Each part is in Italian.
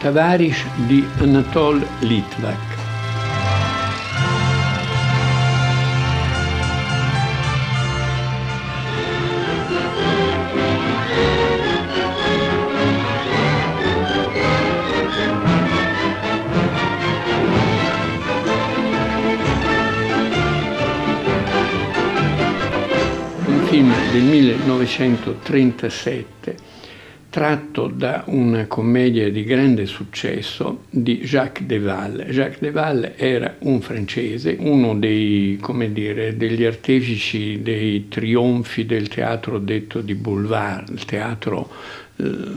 Tavarish di Anatol Litvak. Film del 1937 tratto da una commedia di grande successo di Jacques Deval. Jacques Deval era un francese, uno dei, dire, degli artefici dei trionfi del teatro detto di boulevard, il teatro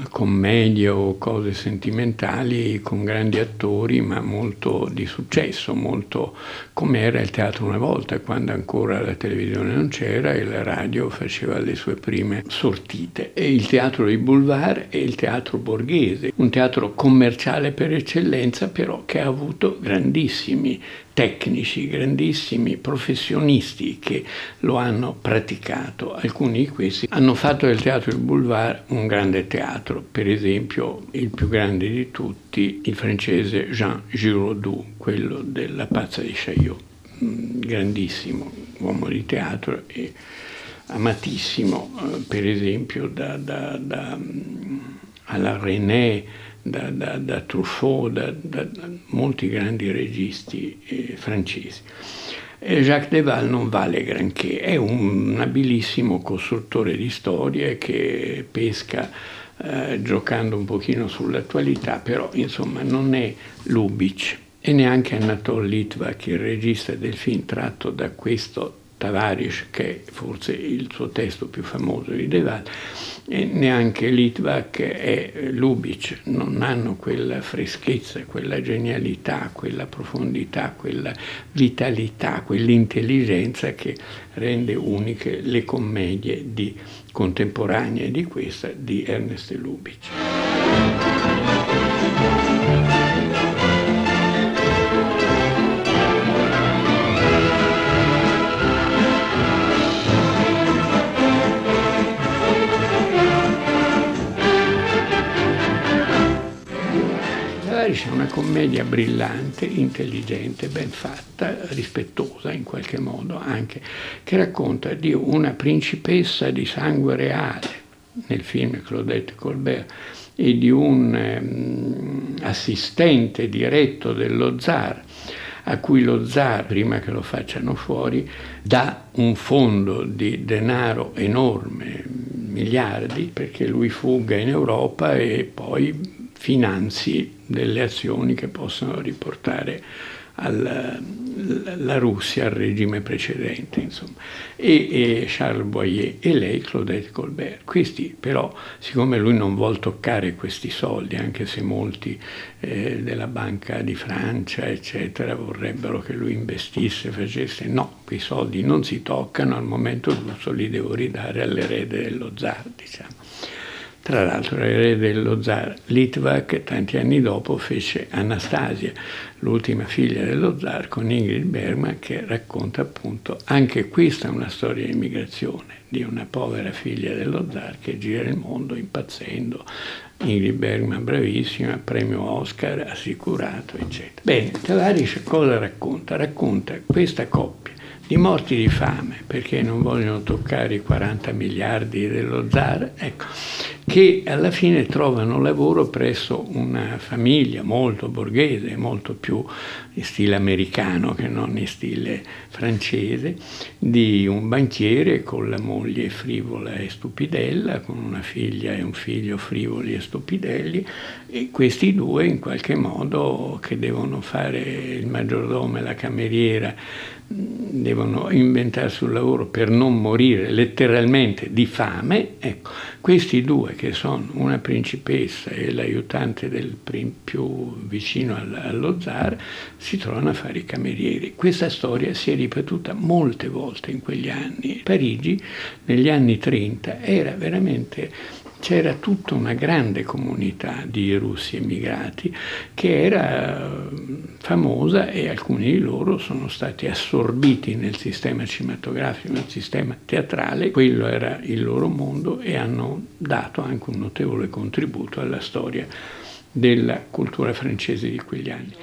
commedie o cose sentimentali con grandi attori ma molto di successo, molto come era il teatro una volta quando ancora la televisione non c'era e la radio faceva le sue prime sortite. E il teatro di boulevard è il teatro borghese, un teatro commerciale per eccellenza però che ha avuto grandissimi tecnici, grandissimi professionisti che lo hanno praticato. Alcuni di questi hanno fatto del teatro del boulevard un grande teatro, per esempio il più grande di tutti, il francese Jean Giraudoux, quello della Pazza di Chaillot, mm, grandissimo uomo di teatro e amatissimo, eh, per esempio da, da, da mm, alla René, da, da, da Truffaut, da, da, molti grandi registi eh, francesi. Jacques Deval non vale granché, è un abilissimo costruttore di storie che pesca eh, giocando un pochino sull'attualità, però insomma non è Lubitsch e neanche Anatole Litvak, il regista del film tratto da questo Tavares, che è forse il suo testo più famoso di Deval, e neanche Litvak e Lubitsch non hanno quella freschezza, quella genialità, quella profondità, quella vitalità, quell'intelligenza che rende uniche le commedie di, contemporanee di questa di Ernest Lubitsch. Una commedia brillante, intelligente, ben fatta, rispettosa in qualche modo anche, che racconta di una principessa di sangue reale, nel film Claudette Colbert, e di un um, assistente diretto dello zar, a cui lo zar, prima che lo facciano fuori, dà un fondo di denaro enorme, miliardi, perché lui fugga in Europa e poi finanzi delle azioni che possono riportare alla, la Russia al regime precedente, insomma. E, e, Charles Boyer e lei Claudette Colbert. Questi però, siccome lui non vuole toccare questi soldi, anche se molti eh, della Banca di Francia, eccetera, vorrebbero che lui investisse, facesse, no, quei soldi non si toccano, al momento giusto li devo ridare all'erede dello zar, diciamo. Tra l'altro l'erede dello zar Litvak tanti anni dopo fece Anastasia, l'ultima figlia dello zar, con Ingrid Bergman che racconta appunto anche questa una storia di immigrazione di una povera figlia dello zar che gira il mondo impazzendo. Ingrid Bergman bravissima, premio Oscar assicurato, eccetera. Bene, Tavares cosa racconta? Racconta questa coppia di morti di fame, perché non vogliono toccare i 40 miliardi dello zar, ecco, che alla fine trovano lavoro presso una famiglia molto borghese, molto più in stile americano che non in stile francese, di un banchiere con la moglie frivola e stupidella, con una figlia e un figlio frivoli e stupidelli, e questi due in qualche modo che devono fare il maggiordomo e la cameriera devono inventarsi un lavoro per non morire letteralmente di fame, ecco, questi due che sono una principessa e l'aiutante del più vicino allo zar si trovano a fare i camerieri. Questa storia si è ripetuta molte volte in quegli anni. Parigi negli anni 30 era veramente c'era tutta una grande comunità di russi emigrati che era eh, famosa e alcuni di loro sono stati assorbiti nel sistema cinematografico, nel sistema teatrale, quello era il loro mondo e hanno dato anche un notevole contributo alla storia della cultura francese di quegli anni.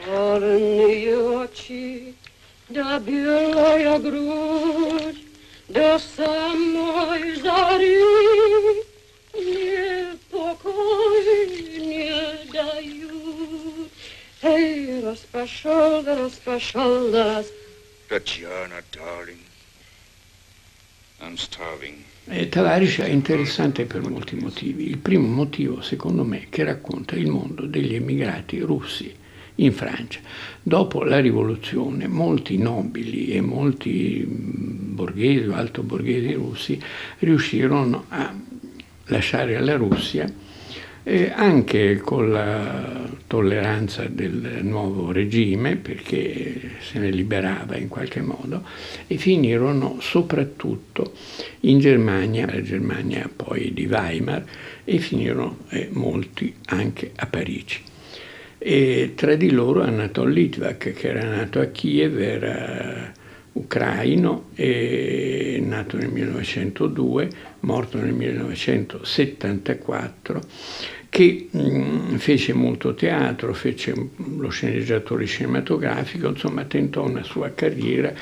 Tatiana, darling, I'm starving. Eh, Tavares è interessante per molti motivi. Il primo motivo, secondo me, che racconta il mondo degli emigrati russi in Francia. Dopo la rivoluzione molti nobili e molti mm, borghesi o alto borghesi russi riuscirono a lasciare la Russia eh, anche con la tolleranza del nuovo regime, perché se ne liberava in qualche modo, e finirono soprattutto in Germania, la Germania poi di Weimar, e finirono eh, molti anche a Parigi. E tra di loro Anatol Litvak, che era nato a Kiev, era ucraino, nato nel 1902, morto nel 1974, che mh, mm, fece molto teatro, fece lo sceneggiatore cinematografico, insomma tentò una sua carriera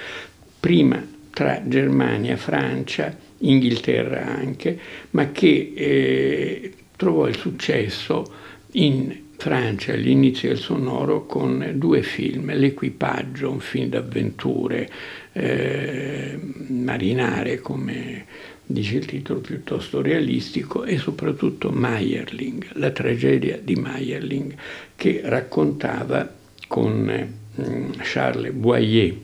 prima tra Germania, Francia, Inghilterra anche, ma che eh, trovò il successo in Francia all'inizio del sonoro con due film, L'Equipaggio, un film d'avventure eh, marinare come dice il titolo piuttosto realistico, e soprattutto Meyerling, la tragedia di Meyerling, che raccontava con eh, Charles Boyer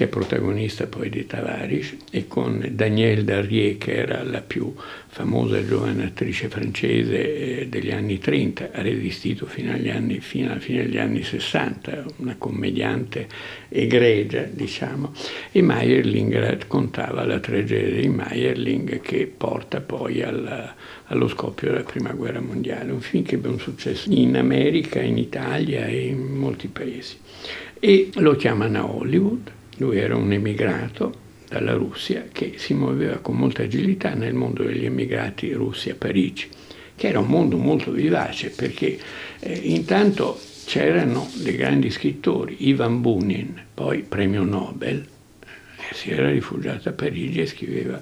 che è protagonista poi di Tavares, e con Danielle Darrier, che era la più famosa giovane attrice francese eh, degli anni 30, ha resistito fino, anni, fino alla fine degli anni 60, una commediante egregia, diciamo, e Meyerling raccontava la tragedia di Meyerling che porta poi alla, allo scoppio della Prima Guerra Mondiale, un film che ebbe un successo in America, in Italia e in molti paesi. E lo chiamano a Hollywood, lui era un emigrato dalla Russia che si muoveva con molta agilità nel mondo degli emigrati russi a Parigi, che era un mondo molto vivace perché eh, intanto c'erano dei grandi scrittori, Ivan Bunin, poi premio Nobel, eh, si era rifugiato a Parigi e scriveva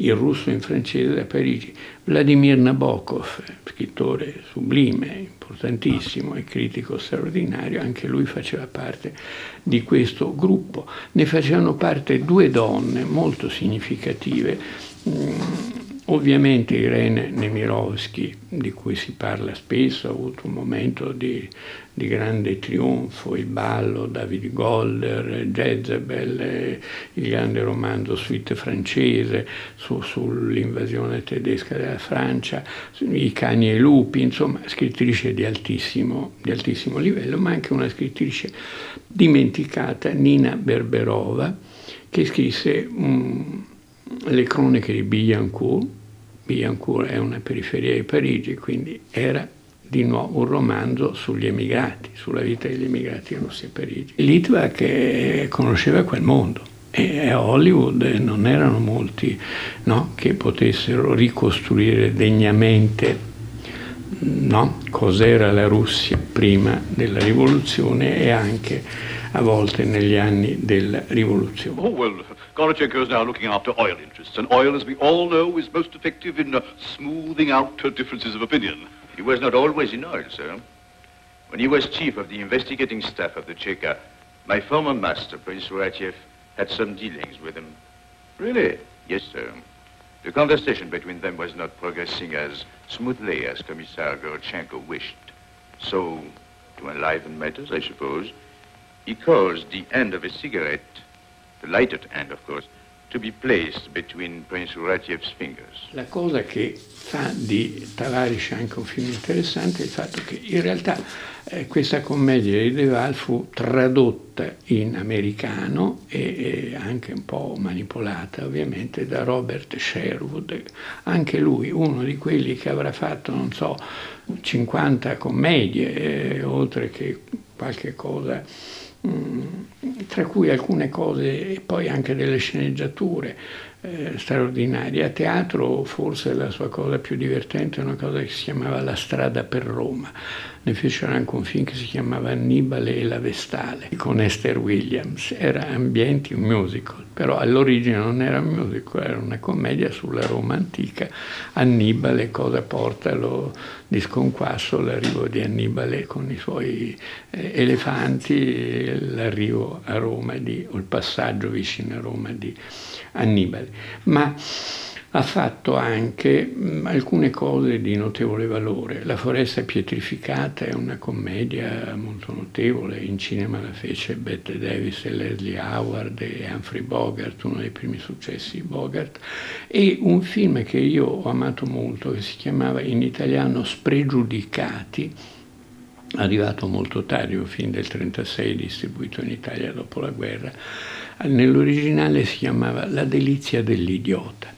il russo in francese da Parigi. Vladimir Nabokov, scrittore sublime, importantissimo e critico straordinario, anche lui faceva parte di questo gruppo. Ne facevano parte due donne molto significative. Ovviamente Irene Nemirovsky, di cui si parla spesso, ha avuto un momento di, di grande trionfo, il ballo, David Golder, Jezebel, il grande romanzo Suite francese su, sull'invasione tedesca della Francia, i cani e i lupi, insomma scrittrice di altissimo, di altissimo livello, ma anche una scrittrice dimenticata, Nina Berberova, che scrisse um, le cronache di Billancourt, Billancourt è una periferia di Parigi, quindi era di nuovo un romanzo sugli emigrati, sulla vita degli emigrati russi a Parigi. Litva che conosceva quel mondo e a Hollywood non erano molti no, che potessero ricostruire degnamente no, cos'era la Russia prima della rivoluzione e anche a volte negli anni della rivoluzione. Oh, well. Gorbachev is now looking after oil interests, and oil, as we all know, is most effective in uh, smoothing out uh, differences of opinion. He was not always in oil, sir. When he was chief of the investigating staff of the Cheka, my former master, Prince Ratiev, had some dealings with him. Really? Yes, sir. The conversation between them was not progressing as smoothly as Commissar Gorchenko wished. So, to enliven matters, I suppose, he caused the end of a cigarette the lighted end, of course, to be placed between Prince Uratiev's fingers. La cosa che fa di Tavares anche un film interessante è il fatto che in realtà eh, questa commedia di Deval fu tradotta in americano e, e, anche un po' manipolata ovviamente da Robert Sherwood, anche lui uno di quelli che avrà fatto, non so, 50 commedie, eh, oltre che qualche cosa tra cui alcune cose e poi anche delle sceneggiature eh, straordinarie. A teatro forse la sua cosa più divertente è una cosa che si chiamava La strada per Roma. Ne fecero anche un film che si chiamava Annibale e la Vestale con Esther Williams. Era ambienti un musical, però all'origine non era un musical, era una commedia sulla Roma antica. Annibale cosa porta lo, di sconquasso l'arrivo di Annibale con i suoi eh, elefanti, l'arrivo a Roma di, o il passaggio vicino a Roma di Annibale. Ma ha fatto anche mh, alcune cose di notevole valore. La foresta pietrificata è una commedia molto notevole, in cinema la fece Bette Davis e Leslie Howard e Humphrey Bogart, uno dei primi successi di Bogart, e un film che io ho amato molto, che si chiamava in italiano Spregiudicati, arrivato molto tardi, un film del 1936 distribuito in Italia dopo la guerra, nell'originale si chiamava La delizia dell'idiota.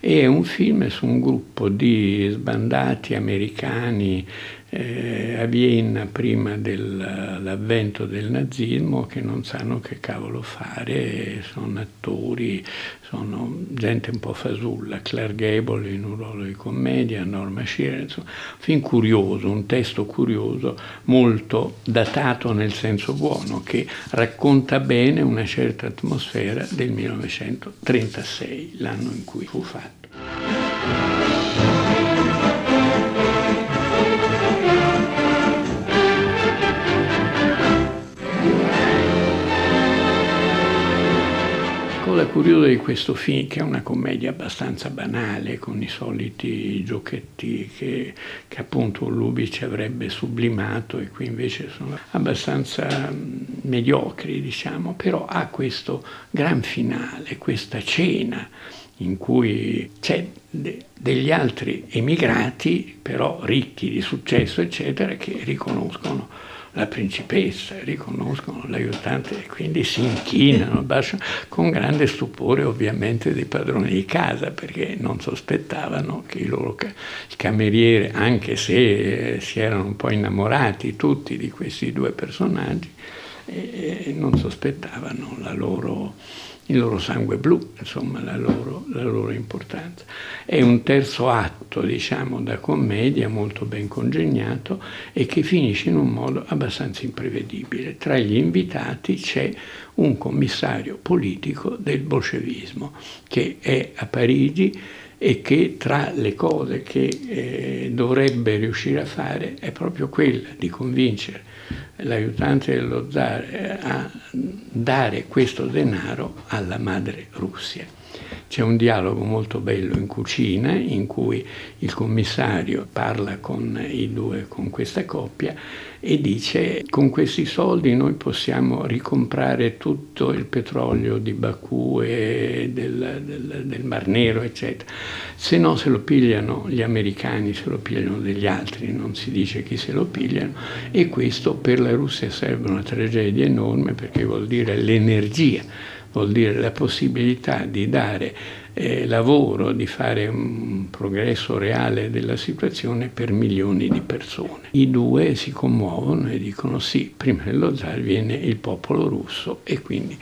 È un film su un gruppo di sbandati americani eh, a Vienna prima dell'avvento del nazismo che non sanno che cavolo fare, sono attori, sono gente un po' fasulla, Clark Gable in un ruolo di commedia, Norma Shearer, insomma, film curioso, un testo curioso, molto datato nel senso buono, che racconta bene una certa atmosfera del 1936, l'anno in cui fu fatto. Cosa curiosa di questo film, che è una commedia abbastanza banale, con i soliti giochetti che, che appunto Lubitsch avrebbe sublimato e qui invece sono abbastanza mediocri, diciamo, però ha questo gran finale, questa cena in cui c'è de- degli altri emigrati, però ricchi di successo, eccetera, che riconoscono la principessa, riconoscono l'aiutante e quindi si inchinano con grande stupore ovviamente dei padroni di casa perché non sospettavano che i loro il cameriere, anche se si erano un po' innamorati tutti di questi due personaggi, eh, non sospettavano la loro il loro sangue blu, insomma la loro, la loro, importanza. È un terzo atto, diciamo, da commedia molto ben congegnato e che finisce in un modo abbastanza imprevedibile. Tra gli invitati c'è un commissario politico del bolscevismo che è a Parigi e che tra le cose che eh, dovrebbe riuscire a fare è proprio quella di convincere l'aiutante dello zar eh, a dare questo denaro alla madre Russia. C'è un dialogo molto bello in cucina in cui il commissario parla con i due, con questa coppia e dice con questi soldi noi possiamo ricomprare tutto il petrolio di Baku e del, del, del Mar Nero, eccetera. Se no se lo pigliano gli americani, se lo pigliano degli altri, non si dice chi se lo pigliano e questo per la Russia serve una tragedia enorme perché vuol dire l'energia vuol dire la possibilità di dare eh, lavoro, di fare un progresso reale della situazione per milioni di persone. I due si commuovono e dicono sì, prima dello zar viene il popolo russo e quindi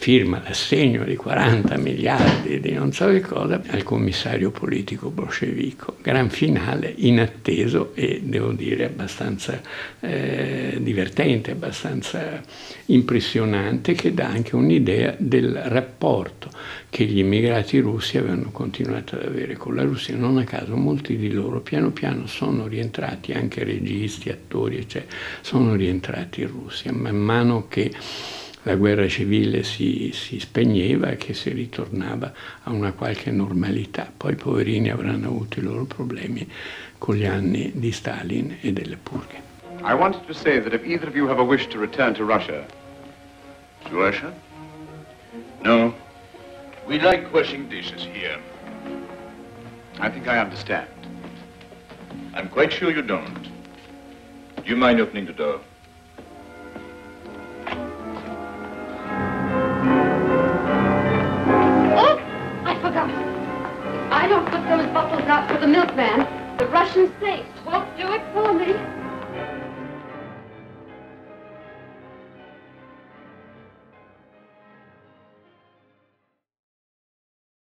firma l'assegno di 40 miliardi di non so che cosa al commissario politico bolscevico. Gran finale inatteso e devo dire abbastanza eh, divertente, abbastanza impressionante che dà anche un'idea del rapporto che gli immigrati russi avevano continuato ad avere con la Russia. Non a caso molti di loro piano piano sono rientrati, anche registi, attori, eccetera, sono rientrati in Russia man mano che la guerra civile si, si spegneva e che si ritornava a una qualche normalità. Poi i poverini avranno avuto i loro problemi con gli anni di Stalin e delle purghe. I wanted to say that if either of you have a wish to return to Russia. To Russia? No. We like washing dishes here. I think I understand. I'm quite sure you don't. Do you mind opening the door? Those bottles out for the milkman. The Russian safe won't do it for me.